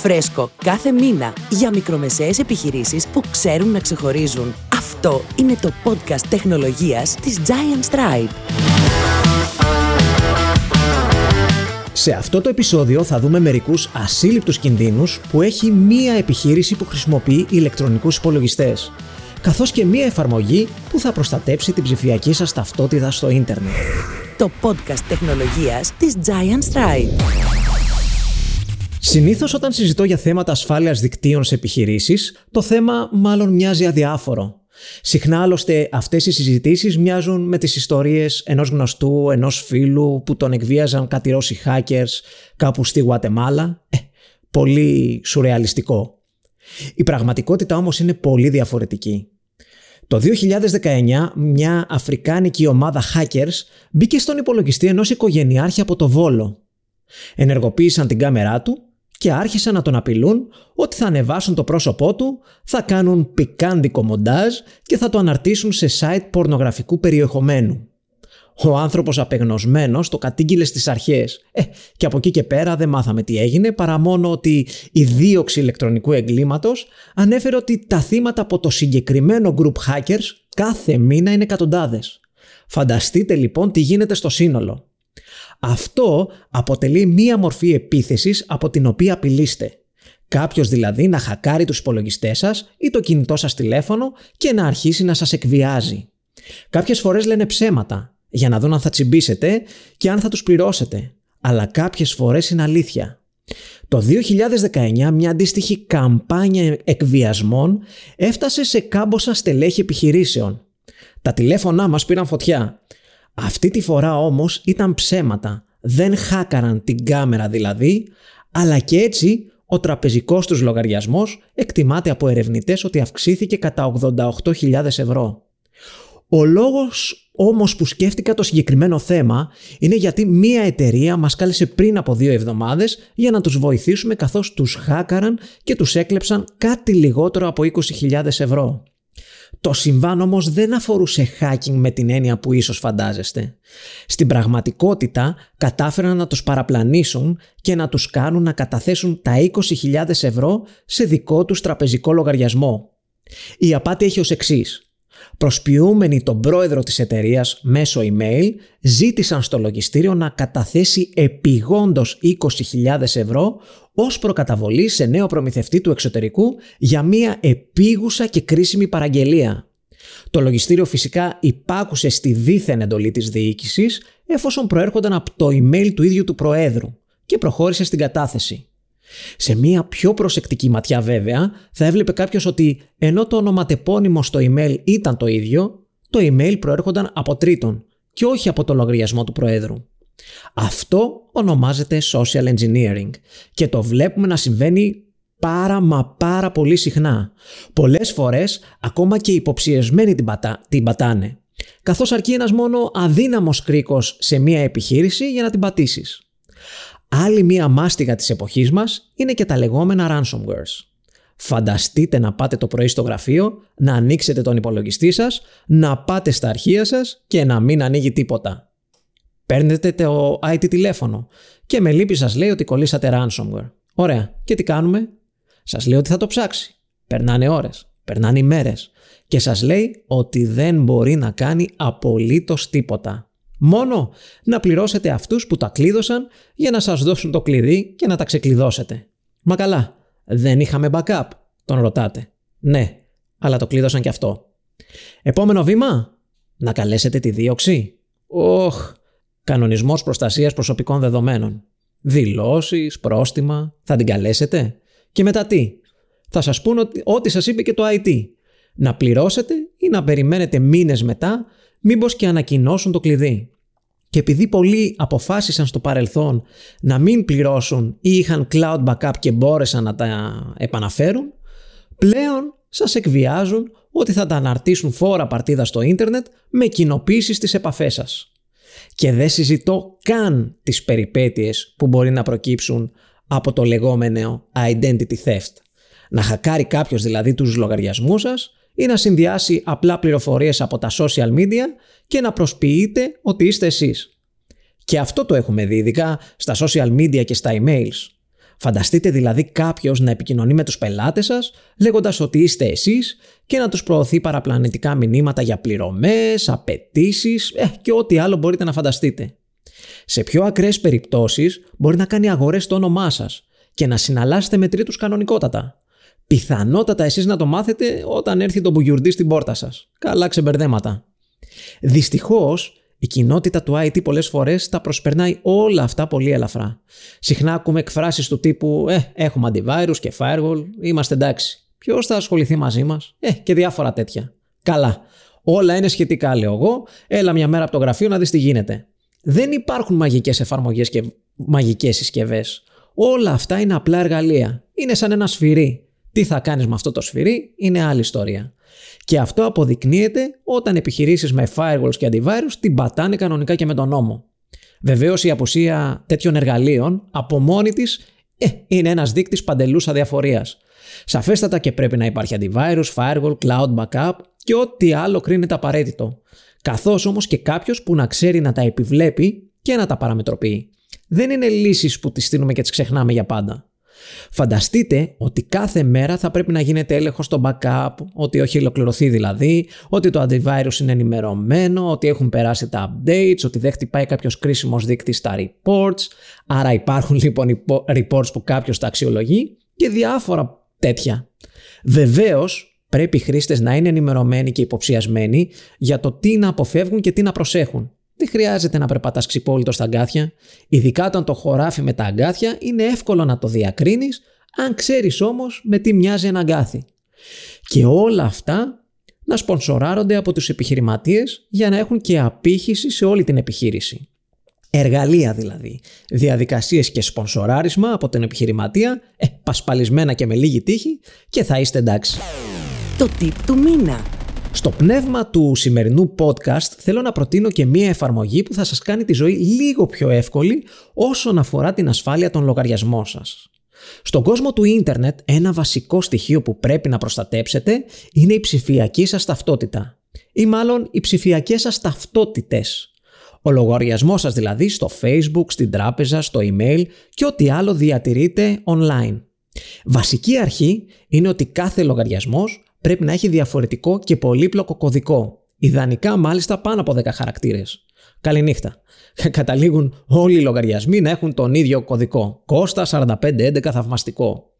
Φρέσκο κάθε μήνα για μικρομεσαίες επιχειρήσεις που ξέρουν να ξεχωρίζουν. Αυτό είναι το podcast τεχνολογίας της Giant Stripe. Σε αυτό το επεισόδιο θα δούμε μερικούς ασύλληπτους κινδύνους που έχει μία επιχείρηση που χρησιμοποιεί ηλεκτρονικούς υπολογιστές, καθώς και μία εφαρμογή που θα προστατέψει την ψηφιακή σας ταυτότητα στο ίντερνετ. Το podcast τεχνολογίας της Giant Stripe. Συνήθως, όταν συζητώ για θέματα ασφάλειας δικτύων σε επιχειρήσεις, το θέμα μάλλον μοιάζει αδιάφορο. Συχνά άλλωστε αυτές οι συζητήσεις μοιάζουν με τις ιστορίες ενός γνωστού, ενός φίλου που τον εκβίαζαν κάτι Ρώσοι hackers κάπου στη Γουατεμάλα. Ε, πολύ σουρεαλιστικό. Η πραγματικότητα όμως είναι πολύ διαφορετική. Το 2019 μια αφρικάνικη ομάδα hackers μπήκε στον υπολογιστή ενός οικογενειάρχη από το Βόλο. Ενεργοποίησαν την κάμερά του και άρχισαν να τον απειλούν ότι θα ανεβάσουν το πρόσωπό του, θα κάνουν πικάντικο μοντάζ και θα το αναρτήσουν σε site πορνογραφικού περιεχομένου. Ο άνθρωπος απεγνωσμένος το κατήγγειλε στις αρχές. Ε, και από εκεί και πέρα δεν μάθαμε τι έγινε, παρά μόνο ότι η δίωξη ηλεκτρονικού εγκλήματος ανέφερε ότι τα θύματα από το συγκεκριμένο group hackers κάθε μήνα είναι εκατοντάδες. Φανταστείτε λοιπόν τι γίνεται στο σύνολο. Αυτό αποτελεί μία μορφή επίθεσης από την οποία απειλείστε. Κάποιος δηλαδή να χακάρει τους υπολογιστές σας ή το κινητό σας τηλέφωνο και να αρχίσει να σας εκβιάζει. Κάποιες φορές λένε ψέματα για να δουν αν θα τσιμπήσετε και αν θα τους πληρώσετε. Αλλά κάποιες φορές είναι αλήθεια. Το 2019 μια αντίστοιχη καμπάνια εκβιασμών έφτασε σε κάμποσα στελέχη επιχειρήσεων. Τα τηλέφωνά μας πήραν φωτιά αυτή τη φορά όμως ήταν ψέματα. Δεν χάκαραν την κάμερα δηλαδή, αλλά και έτσι ο τραπεζικός τους λογαριασμός εκτιμάται από ερευνητές ότι αυξήθηκε κατά 88.000 ευρώ. Ο λόγος όμως που σκέφτηκα το συγκεκριμένο θέμα είναι γιατί μία εταιρεία μας κάλεσε πριν από δύο εβδομάδες για να τους βοηθήσουμε καθώς τους χάκαραν και τους έκλεψαν κάτι λιγότερο από 20.000 ευρώ. Το συμβάν όμως δεν αφορούσε hacking με την έννοια που ίσως φαντάζεστε. Στην πραγματικότητα κατάφεραν να τους παραπλανήσουν και να τους κάνουν να καταθέσουν τα 20.000 ευρώ σε δικό τους τραπεζικό λογαριασμό. Η απάτη έχει ως εξής. Προσποιούμενοι τον πρόεδρο της εταιρείας μέσω email ζήτησαν στο λογιστήριο να καταθέσει επιγόντως 20.000 ευρώ ως προκαταβολή σε νέο προμηθευτή του εξωτερικού για μια επίγουσα και κρίσιμη παραγγελία. Το λογιστήριο φυσικά υπάκουσε στη δίθεν εντολή της διοίκησης εφόσον προέρχονταν από το email του ίδιου του Προέδρου και προχώρησε στην κατάθεση. Σε μία πιο προσεκτική ματιά βέβαια θα έβλεπε κάποιος ότι ενώ το ονοματεπώνυμο στο email ήταν το ίδιο, το email προέρχονταν από τρίτον και όχι από το λογαριασμό του Προέδρου. Αυτό ονομάζεται social engineering και το βλέπουμε να συμβαίνει πάρα μα πάρα πολύ συχνά. Πολλές φορές ακόμα και οι υποψιεσμένοι την, πατά, την πατάνε. Καθώς αρκεί ένας μόνο αδύναμος κρίκος σε μία επιχείρηση για να την πατήσεις. Άλλη μία μάστιγα της εποχής μας είναι και τα λεγόμενα ransomwares. Φανταστείτε να πάτε το πρωί στο γραφείο, να ανοίξετε τον υπολογιστή σας, να πάτε στα αρχεία σας και να μην ανοίγει τίποτα. Παίρνετε το IT τηλέφωνο και με λύπη σας λέει ότι κολλήσατε ransomware. Ωραία. Και τι κάνουμε; Σας λέει ότι θα το ψάξει. Περνάνε ώρες, περνάνε ημέρες και σας λέει ότι δεν μπορεί να κάνει απολύτως τίποτα. Μόνο να πληρώσετε αυτούς που τα κλείδωσαν για να σας δώσουν το κλειδί και να τα ξεκλειδώσετε. Μα καλά, δεν είχαμε backup, τον ρωτάτε. Ναι, αλλά το κλείδωσαν και αυτό. Επόμενο βήμα, να καλέσετε τη δίωξη. Όχ, κανονισμός προστασίας προσωπικών δεδομένων. Δηλώσεις, πρόστιμα, θα την καλέσετε. Και μετά τι, θα σας πούν ότι, ό,τι σας είπε και το IT. Να πληρώσετε ή να περιμένετε μήνες μετά μήπως και ανακοινώσουν το κλειδί. Και επειδή πολλοί αποφάσισαν στο παρελθόν να μην πληρώσουν ή είχαν cloud backup και μπόρεσαν να τα επαναφέρουν, πλέον σας εκβιάζουν ότι θα τα αναρτήσουν φόρα παρτίδα στο ίντερνετ με κοινοποίησης στις επαφές σας. Και δεν συζητώ καν τις περιπέτειες που μπορεί να προκύψουν από το λεγόμενο identity theft. Να χακάρει κάποιος δηλαδή τους λογαριασμούς σας ή να συνδυάσει απλά πληροφορίες από τα social media και να προσποιείτε ότι είστε εσείς. Και αυτό το έχουμε δει ειδικά στα social media και στα emails. Φανταστείτε δηλαδή κάποιος να επικοινωνεί με τους πελάτες σας, λέγοντας ότι είστε εσείς και να τους προωθεί παραπλανητικά μηνύματα για πληρωμές, απαιτήσεις ε, και ό,τι άλλο μπορείτε να φανταστείτε. Σε πιο ακραίες περιπτώσεις μπορεί να κάνει αγορές στο όνομά σας και να συναλλάσσετε με τρίτους κανονικότατα. Πιθανότατα εσείς να το μάθετε όταν έρθει το μπουγιουρντή στην πόρτα σας. Καλά ξεμπερδέματα. Δυστυχώς, η κοινότητα του IT πολλές φορές τα προσπερνάει όλα αυτά πολύ ελαφρά. Συχνά ακούμε εκφράσεις του τύπου «Ε, έχουμε antivirus και firewall, είμαστε εντάξει». Ποιος θα ασχοληθεί μαζί μας, ε, και διάφορα τέτοια. Καλά. Όλα είναι σχετικά, λέω εγώ. Έλα μια μέρα από το γραφείο να δεις τι γίνεται. Δεν υπάρχουν μαγικές εφαρμογές και μαγικές συσκευές. Όλα αυτά είναι απλά εργαλεία. Είναι σαν ένα σφυρί. Τι θα κάνεις με αυτό το σφυρί είναι άλλη ιστορία. Και αυτό αποδεικνύεται όταν επιχειρήσεις με firewalls και antivirus την πατάνε κανονικά και με τον νόμο. Βεβαίως η απουσία τέτοιων εργαλείων από μόνη της ε, είναι ένας δείκτης παντελούς αδιαφορίας. Σαφέστατα και πρέπει να υπάρχει antivirus, firewall, cloud backup και ό,τι άλλο κρίνεται απαραίτητο. Καθώς όμως και κάποιος που να ξέρει να τα επιβλέπει και να τα παραμετροποιεί. Δεν είναι λύσεις που τις στείλουμε και τις ξεχνάμε για πάντα. Φανταστείτε ότι κάθε μέρα θα πρέπει να γίνεται έλεγχος στο backup, ότι έχει ολοκληρωθεί δηλαδή, ότι το antivirus είναι ενημερωμένο, ότι έχουν περάσει τα updates, ότι δεν χτυπάει κάποιος κρίσιμος δείκτης στα reports. Άρα υπάρχουν λοιπόν reports που κάποιος τα αξιολογεί και διάφορα τέτοια. Βεβαίως, πρέπει οι χρήστες να είναι ενημερωμένοι και υποψιασμένοι για το τι να αποφεύγουν και τι να προσέχουν. Δεν χρειάζεται να περπατάς ξυπόλυτος στα αγκάθια, ειδικά όταν το χωράφι με τα αγκάθια είναι εύκολο να το διακρίνεις, αν ξέρεις όμως με τι μοιάζει ένα αγκάθι. Και όλα αυτά να σπονσοράρονται από τους επιχειρηματίες για να έχουν και απήχηση σε όλη την επιχείρηση. Εργαλεία δηλαδή, διαδικασίες και σπονσοράρισμα από την επιχειρηματία, ε, πασπαλισμένα και με λίγη τύχη και θα είστε εντάξει. Το tip του μήνα. Στο πνεύμα του σημερινού podcast θέλω να προτείνω και μία εφαρμογή που θα σας κάνει τη ζωή λίγο πιο εύκολη όσον αφορά την ασφάλεια των λογαριασμών σας. Στον κόσμο του ίντερνετ ένα βασικό στοιχείο που πρέπει να προστατέψετε είναι η ψηφιακή σας ταυτότητα ή μάλλον οι ψηφιακές σας ταυτότητες. Ο λογαριασμός σας δηλαδή στο facebook, στην τράπεζα, στο email και ό,τι άλλο διατηρείτε online. Βασική αρχή είναι ότι κάθε λογαριασμός πρέπει να έχει διαφορετικό και πολύπλοκο κωδικό. Ιδανικά μάλιστα πάνω από 10 χαρακτήρες. Καληνύχτα. Καταλήγουν όλοι οι λογαριασμοί να έχουν τον ίδιο κωδικό. Κώστα 4511 θαυμαστικό.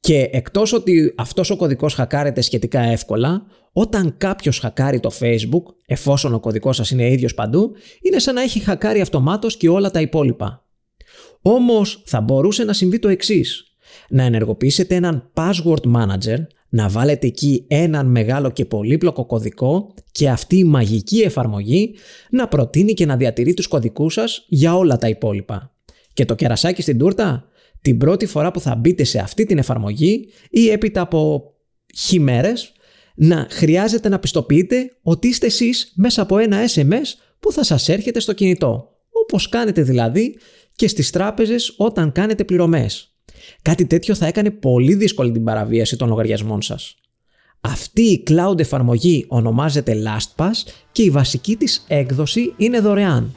Και εκτός ότι αυτός ο κωδικός χακάρεται σχετικά εύκολα, όταν κάποιος χακάρει το Facebook, εφόσον ο κωδικός σας είναι ίδιος παντού, είναι σαν να έχει χακάρει αυτομάτως και όλα τα υπόλοιπα. Όμως θα μπορούσε να συμβεί το εξής. Να ενεργοποιήσετε έναν password manager να βάλετε εκεί έναν μεγάλο και πολύπλοκο κωδικό και αυτή η μαγική εφαρμογή να προτείνει και να διατηρεί τους κωδικούς σας για όλα τα υπόλοιπα. Και το κερασάκι στην τούρτα, την πρώτη φορά που θα μπείτε σε αυτή την εφαρμογή ή έπειτα από χειμέρες, να χρειάζεται να πιστοποιείτε ότι είστε εσείς μέσα από ένα SMS που θα σας έρχεται στο κινητό. Όπως κάνετε δηλαδή και στις τράπεζες όταν κάνετε πληρωμές. Κάτι τέτοιο θα έκανε πολύ δύσκολη την παραβίαση των λογαριασμών σας. Αυτή η cloud εφαρμογή ονομάζεται LastPass και η βασική της έκδοση είναι δωρεάν.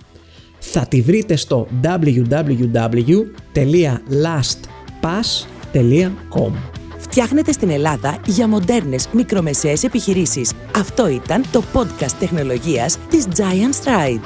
Θα τη βρείτε στο www.lastpass.com Φτιάχνετε στην Ελλάδα για μοντέρνες μικρομεσαίες επιχειρήσεις. Αυτό ήταν το podcast τεχνολογίας της Giant Stride.